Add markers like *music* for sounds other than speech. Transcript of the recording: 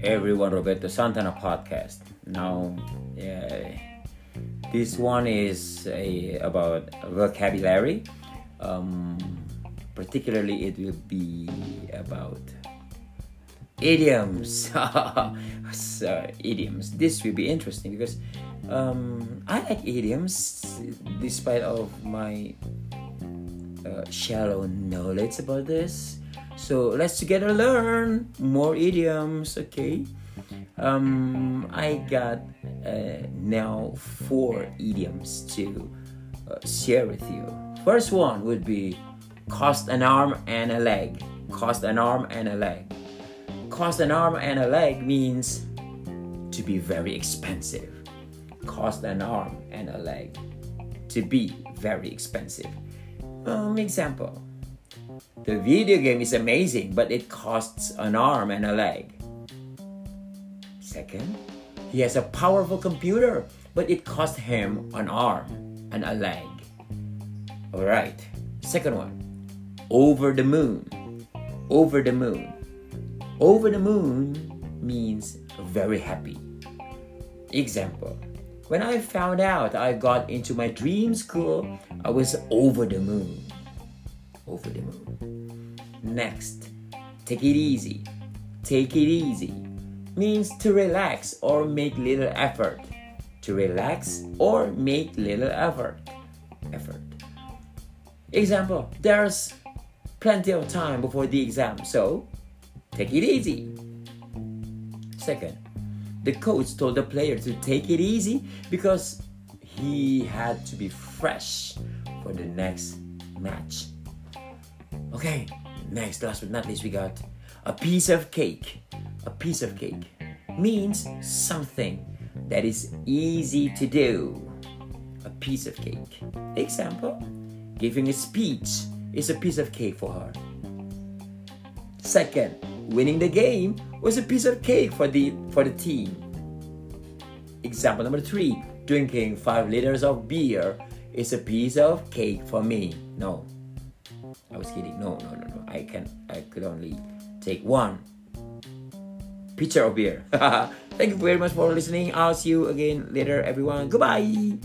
everyone, Roberto Santana podcast. Now, this one is a, about vocabulary. Um, particularly, it will be about idioms. *laughs* so, idioms. This will be interesting because um, I like idioms, despite of my uh, shallow knowledge about this. So let's together learn more idioms, okay? Um, I got uh, now four idioms to uh, share with you. First one would be cost an arm and a leg. Cost an arm and a leg. Cost an arm and a leg means to be very expensive. Cost an arm and a leg. To be very expensive. Um, example the video game is amazing, but it costs an arm and a leg. Second, he has a powerful computer, but it costs him an arm and a leg. Alright, second one, over the moon. Over the moon. Over the moon means very happy. Example, when I found out I got into my dream school, I was over the moon over the moon. Next, take it easy. Take it easy means to relax or make little effort. To relax or make little effort. Effort. Example, there's plenty of time before the exam, so take it easy. Second, the coach told the player to take it easy because he had to be fresh for the next match. Okay, next, last but not least, we got a piece of cake. A piece of cake means something that is easy to do. A piece of cake. Example, giving a speech is a piece of cake for her. Second, winning the game was a piece of cake for the for the team. Example number three, drinking five liters of beer is a piece of cake for me. No, I was kidding. No, no, no, no. I can. I could only take one pitcher of beer. *laughs* Thank you very much for listening. I'll see you again later, everyone. Goodbye.